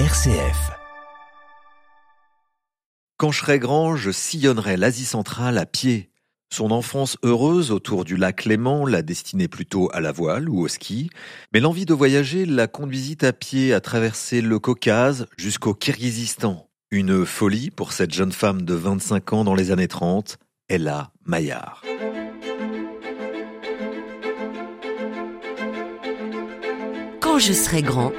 RCF. Quand je serai grand, je sillonnerai l'Asie centrale à pied. Son enfance heureuse autour du lac Léman l'a destinée plutôt à la voile ou au ski, mais l'envie de voyager la conduisit à pied à traverser le Caucase jusqu'au Kirghizistan. Une folie pour cette jeune femme de 25 ans dans les années 30, Ella Maillard. Quand je serai grand,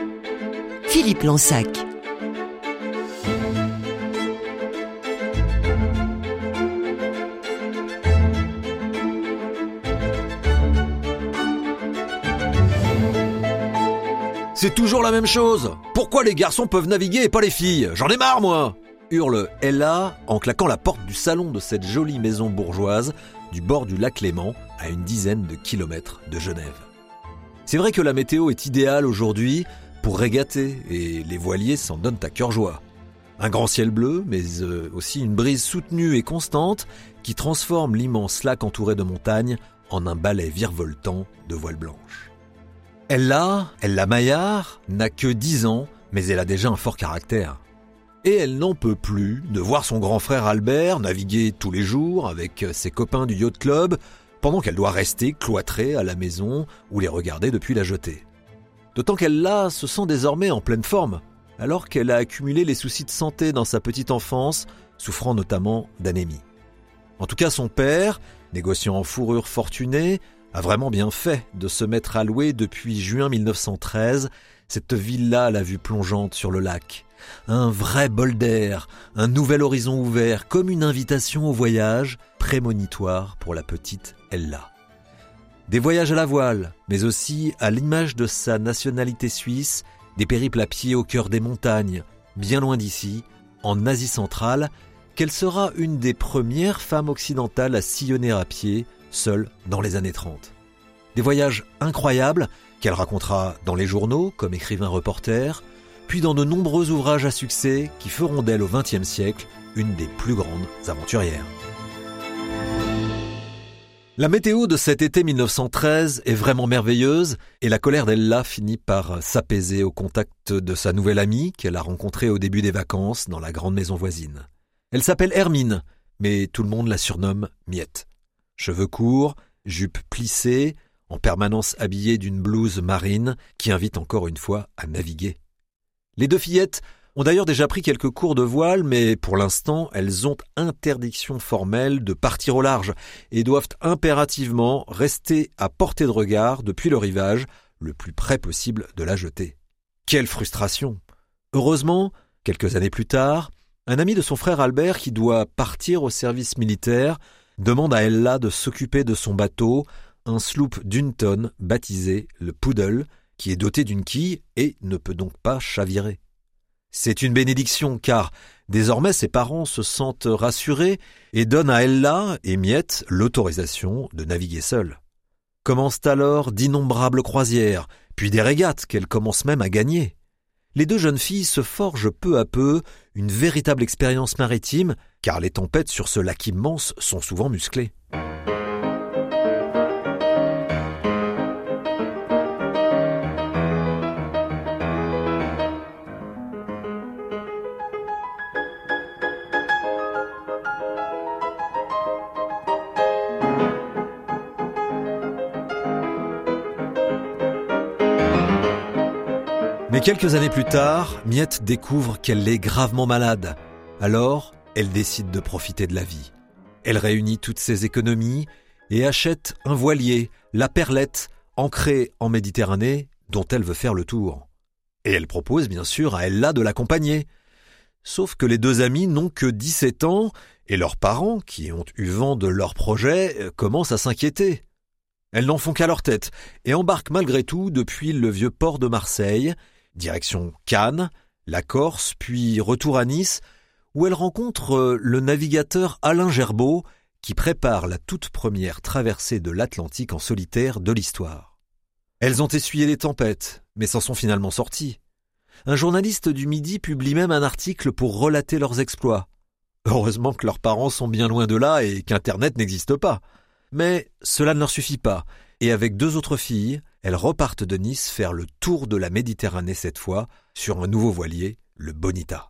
C'est toujours la même chose. Pourquoi les garçons peuvent naviguer et pas les filles? J'en ai marre, moi hurle Ella en claquant la porte du salon de cette jolie maison bourgeoise du bord du lac Léman à une dizaine de kilomètres de Genève. C'est vrai que la météo est idéale aujourd'hui pour régater et les voiliers s'en donnent à cœur joie. Un grand ciel bleu, mais euh, aussi une brise soutenue et constante qui transforme l'immense lac entouré de montagnes en un balai virevoltant de voiles blanches. Ella, Ella Maillard, n'a que 10 ans, mais elle a déjà un fort caractère. Et elle n'en peut plus de voir son grand frère Albert naviguer tous les jours avec ses copains du yacht club, pendant qu'elle doit rester cloîtrée à la maison ou les regarder depuis la jetée. D'autant qu'elle là se sent désormais en pleine forme, alors qu'elle a accumulé les soucis de santé dans sa petite enfance, souffrant notamment d'anémie. En tout cas, son père, négociant en fourrure fortuné, a vraiment bien fait de se mettre à louer depuis juin 1913 cette villa à la vue plongeante sur le lac. Un vrai bol d'air, un nouvel horizon ouvert, comme une invitation au voyage, prémonitoire pour la petite Ella. Des voyages à la voile, mais aussi à l'image de sa nationalité suisse, des périples à pied au cœur des montagnes, bien loin d'ici, en Asie centrale, qu'elle sera une des premières femmes occidentales à sillonner à pied, seule dans les années 30. Des voyages incroyables qu'elle racontera dans les journaux comme écrivain reporter, puis dans de nombreux ouvrages à succès qui feront d'elle au XXe siècle une des plus grandes aventurières. La météo de cet été 1913 est vraiment merveilleuse et la colère d'Ella finit par s'apaiser au contact de sa nouvelle amie qu'elle a rencontrée au début des vacances dans la grande maison voisine. Elle s'appelle Hermine, mais tout le monde la surnomme Miette. Cheveux courts, jupe plissée, en permanence habillée d'une blouse marine qui invite encore une fois à naviguer. Les deux fillettes ont d'ailleurs déjà pris quelques cours de voile, mais pour l'instant, elles ont interdiction formelle de partir au large et doivent impérativement rester à portée de regard depuis le rivage, le plus près possible de la jetée. Quelle frustration Heureusement, quelques années plus tard, un ami de son frère Albert qui doit partir au service militaire demande à Ella de s'occuper de son bateau, un sloop d'une tonne baptisé le Poodle, qui est doté d'une quille et ne peut donc pas chavirer. C'est une bénédiction car désormais ses parents se sentent rassurés et donnent à Ella et Miette l'autorisation de naviguer seule. Commencent alors d'innombrables croisières, puis des régates qu'elle commence même à gagner. Les deux jeunes filles se forgent peu à peu une véritable expérience maritime, car les tempêtes sur ce lac immense sont souvent musclées. Quelques années plus tard, Miette découvre qu'elle est gravement malade. Alors, elle décide de profiter de la vie. Elle réunit toutes ses économies et achète un voilier, la Perlette, ancrée en Méditerranée, dont elle veut faire le tour. Et elle propose bien sûr à Ella de l'accompagner. Sauf que les deux amis n'ont que 17 ans et leurs parents, qui ont eu vent de leur projet, commencent à s'inquiéter. Elles n'en font qu'à leur tête et embarquent malgré tout depuis le vieux port de Marseille Direction Cannes, la Corse, puis retour à Nice, où elle rencontre euh, le navigateur Alain Gerbeau, qui prépare la toute première traversée de l'Atlantique en solitaire de l'histoire. Elles ont essuyé les tempêtes, mais s'en sont finalement sorties. Un journaliste du Midi publie même un article pour relater leurs exploits. Heureusement que leurs parents sont bien loin de là et qu'Internet n'existe pas. Mais cela ne leur suffit pas, et avec deux autres filles, elles repartent de Nice faire le tour de la Méditerranée cette fois, sur un nouveau voilier, le Bonita.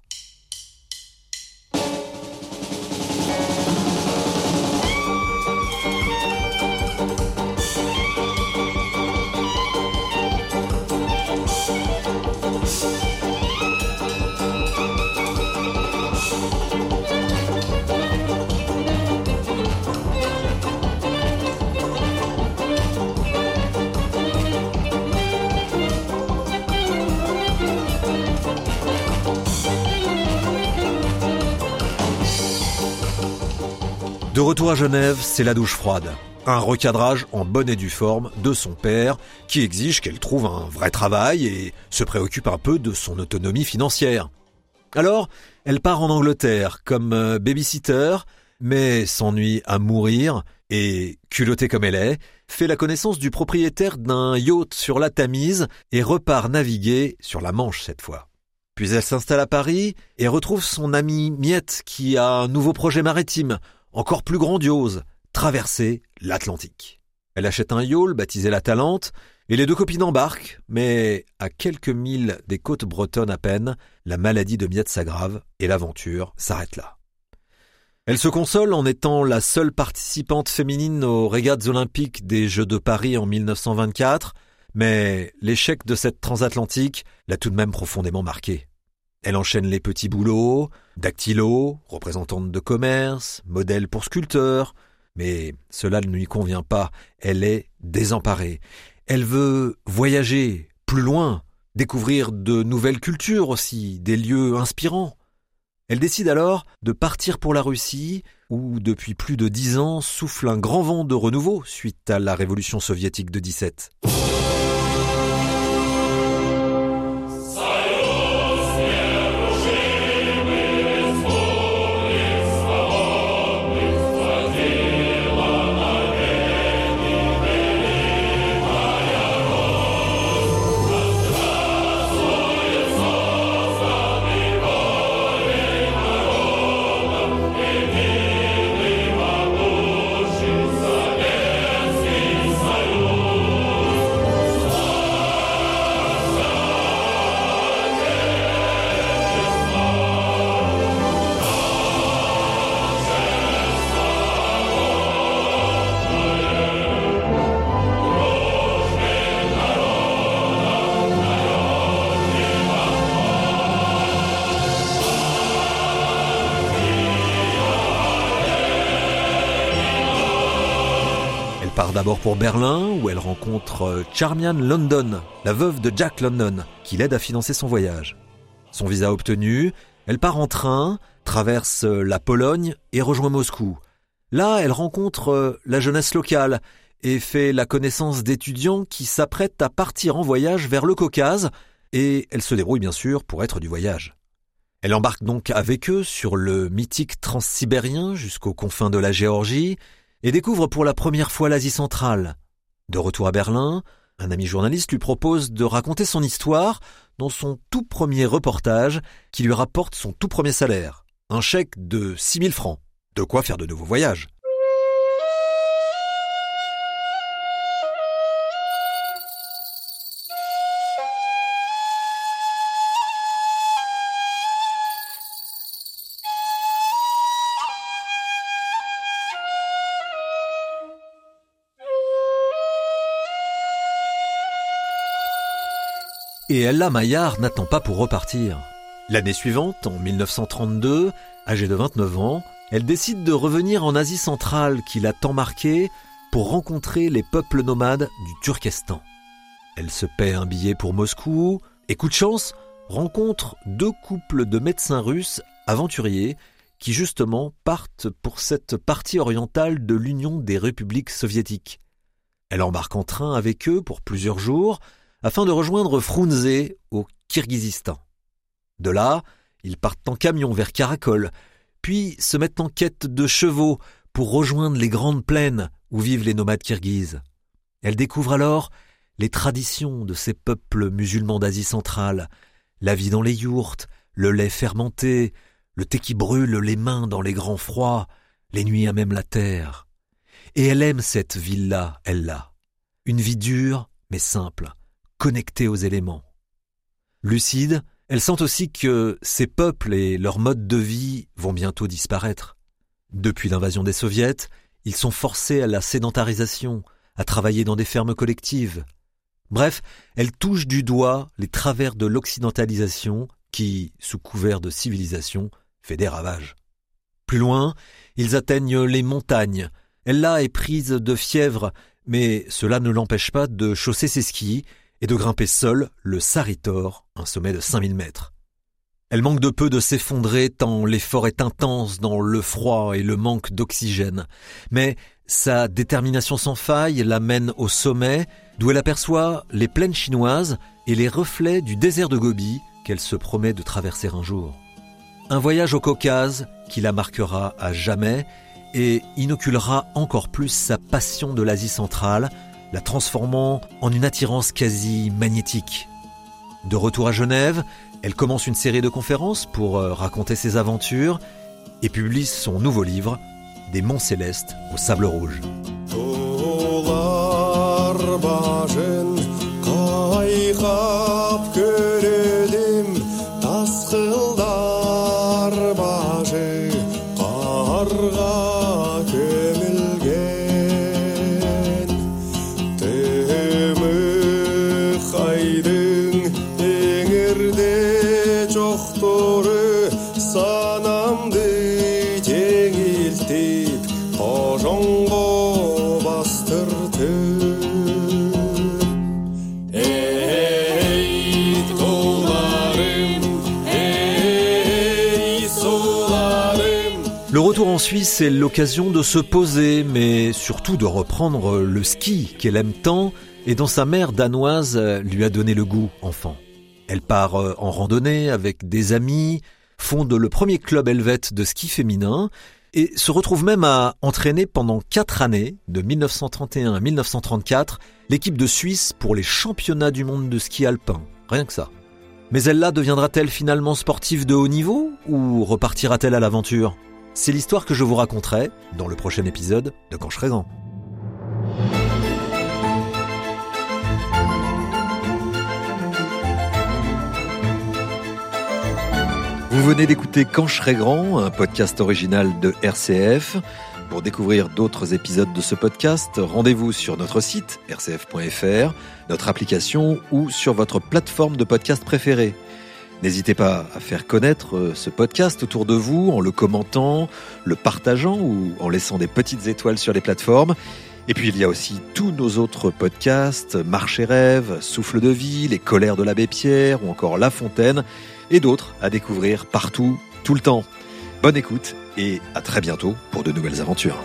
De retour à Genève, c'est la douche froide. Un recadrage en bonne et due forme de son père qui exige qu'elle trouve un vrai travail et se préoccupe un peu de son autonomie financière. Alors, elle part en Angleterre comme euh, babysitter, mais s'ennuie à mourir et, culottée comme elle est, fait la connaissance du propriétaire d'un yacht sur la Tamise et repart naviguer sur la Manche cette fois. Puis elle s'installe à Paris et retrouve son amie Miette qui a un nouveau projet maritime, encore plus grandiose, traverser l'Atlantique. Elle achète un yawl baptisé la Talente, et les deux copines embarquent, mais à quelques milles des côtes bretonnes à peine, la maladie de Miette s'aggrave et l'aventure s'arrête là. Elle se console en étant la seule participante féminine aux régates olympiques des Jeux de Paris en 1924, mais l'échec de cette transatlantique l'a tout de même profondément marquée. Elle enchaîne les petits boulots, dactylo, représentante de commerce, modèle pour sculpteur, mais cela ne lui convient pas, elle est désemparée. Elle veut voyager plus loin, découvrir de nouvelles cultures aussi, des lieux inspirants. Elle décide alors de partir pour la Russie, où depuis plus de dix ans souffle un grand vent de renouveau suite à la révolution soviétique de 17. D'abord pour Berlin, où elle rencontre euh, Charmian London, la veuve de Jack London, qui l'aide à financer son voyage. Son visa obtenu, elle part en train, traverse euh, la Pologne et rejoint Moscou. Là, elle rencontre euh, la jeunesse locale et fait la connaissance d'étudiants qui s'apprêtent à partir en voyage vers le Caucase, et elle se débrouille bien sûr pour être du voyage. Elle embarque donc avec eux sur le mythique transsibérien jusqu'aux confins de la Géorgie, et découvre pour la première fois l'Asie centrale. De retour à Berlin, un ami journaliste lui propose de raconter son histoire dans son tout premier reportage qui lui rapporte son tout premier salaire, un chèque de 6000 francs. De quoi faire de nouveaux voyages. Et Ella Maillard n'attend pas pour repartir. L'année suivante, en 1932, âgée de 29 ans, elle décide de revenir en Asie centrale qui l'a tant marquée pour rencontrer les peuples nomades du Turkestan. Elle se paie un billet pour Moscou et coup de chance, rencontre deux couples de médecins russes aventuriers qui justement partent pour cette partie orientale de l'Union des républiques soviétiques. Elle embarque en train avec eux pour plusieurs jours afin de rejoindre Frunze au Kirghizistan. De là, ils partent en camion vers Karakol, puis se mettent en quête de chevaux pour rejoindre les grandes plaines où vivent les nomades kirghizes. Elle découvre alors les traditions de ces peuples musulmans d'Asie centrale, la vie dans les yourtes, le lait fermenté, le thé qui brûle les mains dans les grands froids, les nuits à même la terre. Et elle aime cette ville-là, elle-là. Une vie dure, mais simple, connectée aux éléments. Lucide, Elle sent aussi que ces peuples et leur mode de vie vont bientôt disparaître. Depuis l'invasion des soviets, ils sont forcés à la sédentarisation, à travailler dans des fermes collectives. Bref, elle touche du doigt les travers de l'occidentalisation qui, sous couvert de civilisation, fait des ravages. Plus loin, ils atteignent les montagnes. Ella est prise de fièvre, mais cela ne l'empêche pas de chausser ses skis et de grimper seule le Saritor, un sommet de 5000 mètres. Elle manque de peu de s'effondrer tant l'effort est intense dans le froid et le manque d'oxygène. Mais sa détermination sans faille l'amène au sommet, d'où elle aperçoit les plaines chinoises et les reflets du désert de Gobi qu'elle se promet de traverser un jour. Un voyage au Caucase qui la marquera à jamais et inoculera encore plus sa passion de l'Asie centrale, la transformant en une attirance quasi magnétique. De retour à Genève, elle commence une série de conférences pour euh, raconter ses aventures et publie son nouveau livre, Des monts célestes au sable rouge. Suisse est l'occasion de se poser, mais surtout de reprendre le ski qu'elle aime tant et dont sa mère danoise lui a donné le goût enfant. Elle part euh, en randonnée avec des amis, fonde le premier club helvète de ski féminin et se retrouve même à entraîner pendant quatre années, de 1931 à 1934, l'équipe de Suisse pour les championnats du monde de ski alpin. Rien que ça. Mais elle là deviendra-t-elle finalement sportive de haut niveau ou repartira-t-elle à l'aventure? C'est l'histoire que je vous raconterai dans le prochain épisode de Quand je grand. Vous venez d'écouter Quand je grand, un podcast original de RCF. Pour découvrir d'autres épisodes de ce podcast, rendez-vous sur notre site rcf.fr, notre application ou sur votre plateforme de podcast préférée. N'hésitez pas à faire connaître euh, ce podcast autour de vous en le commentant, le partageant ou en laissant des petites étoiles sur les plateformes. Et puis il y a aussi tous nos autres podcasts, Marche et Rêve, Souffle de vie, Les colères de l'abbé Pierre ou encore La Fontaine et d'autres à découvrir partout, tout le temps. Bonne écoute et à très bientôt pour de nouvelles aventures.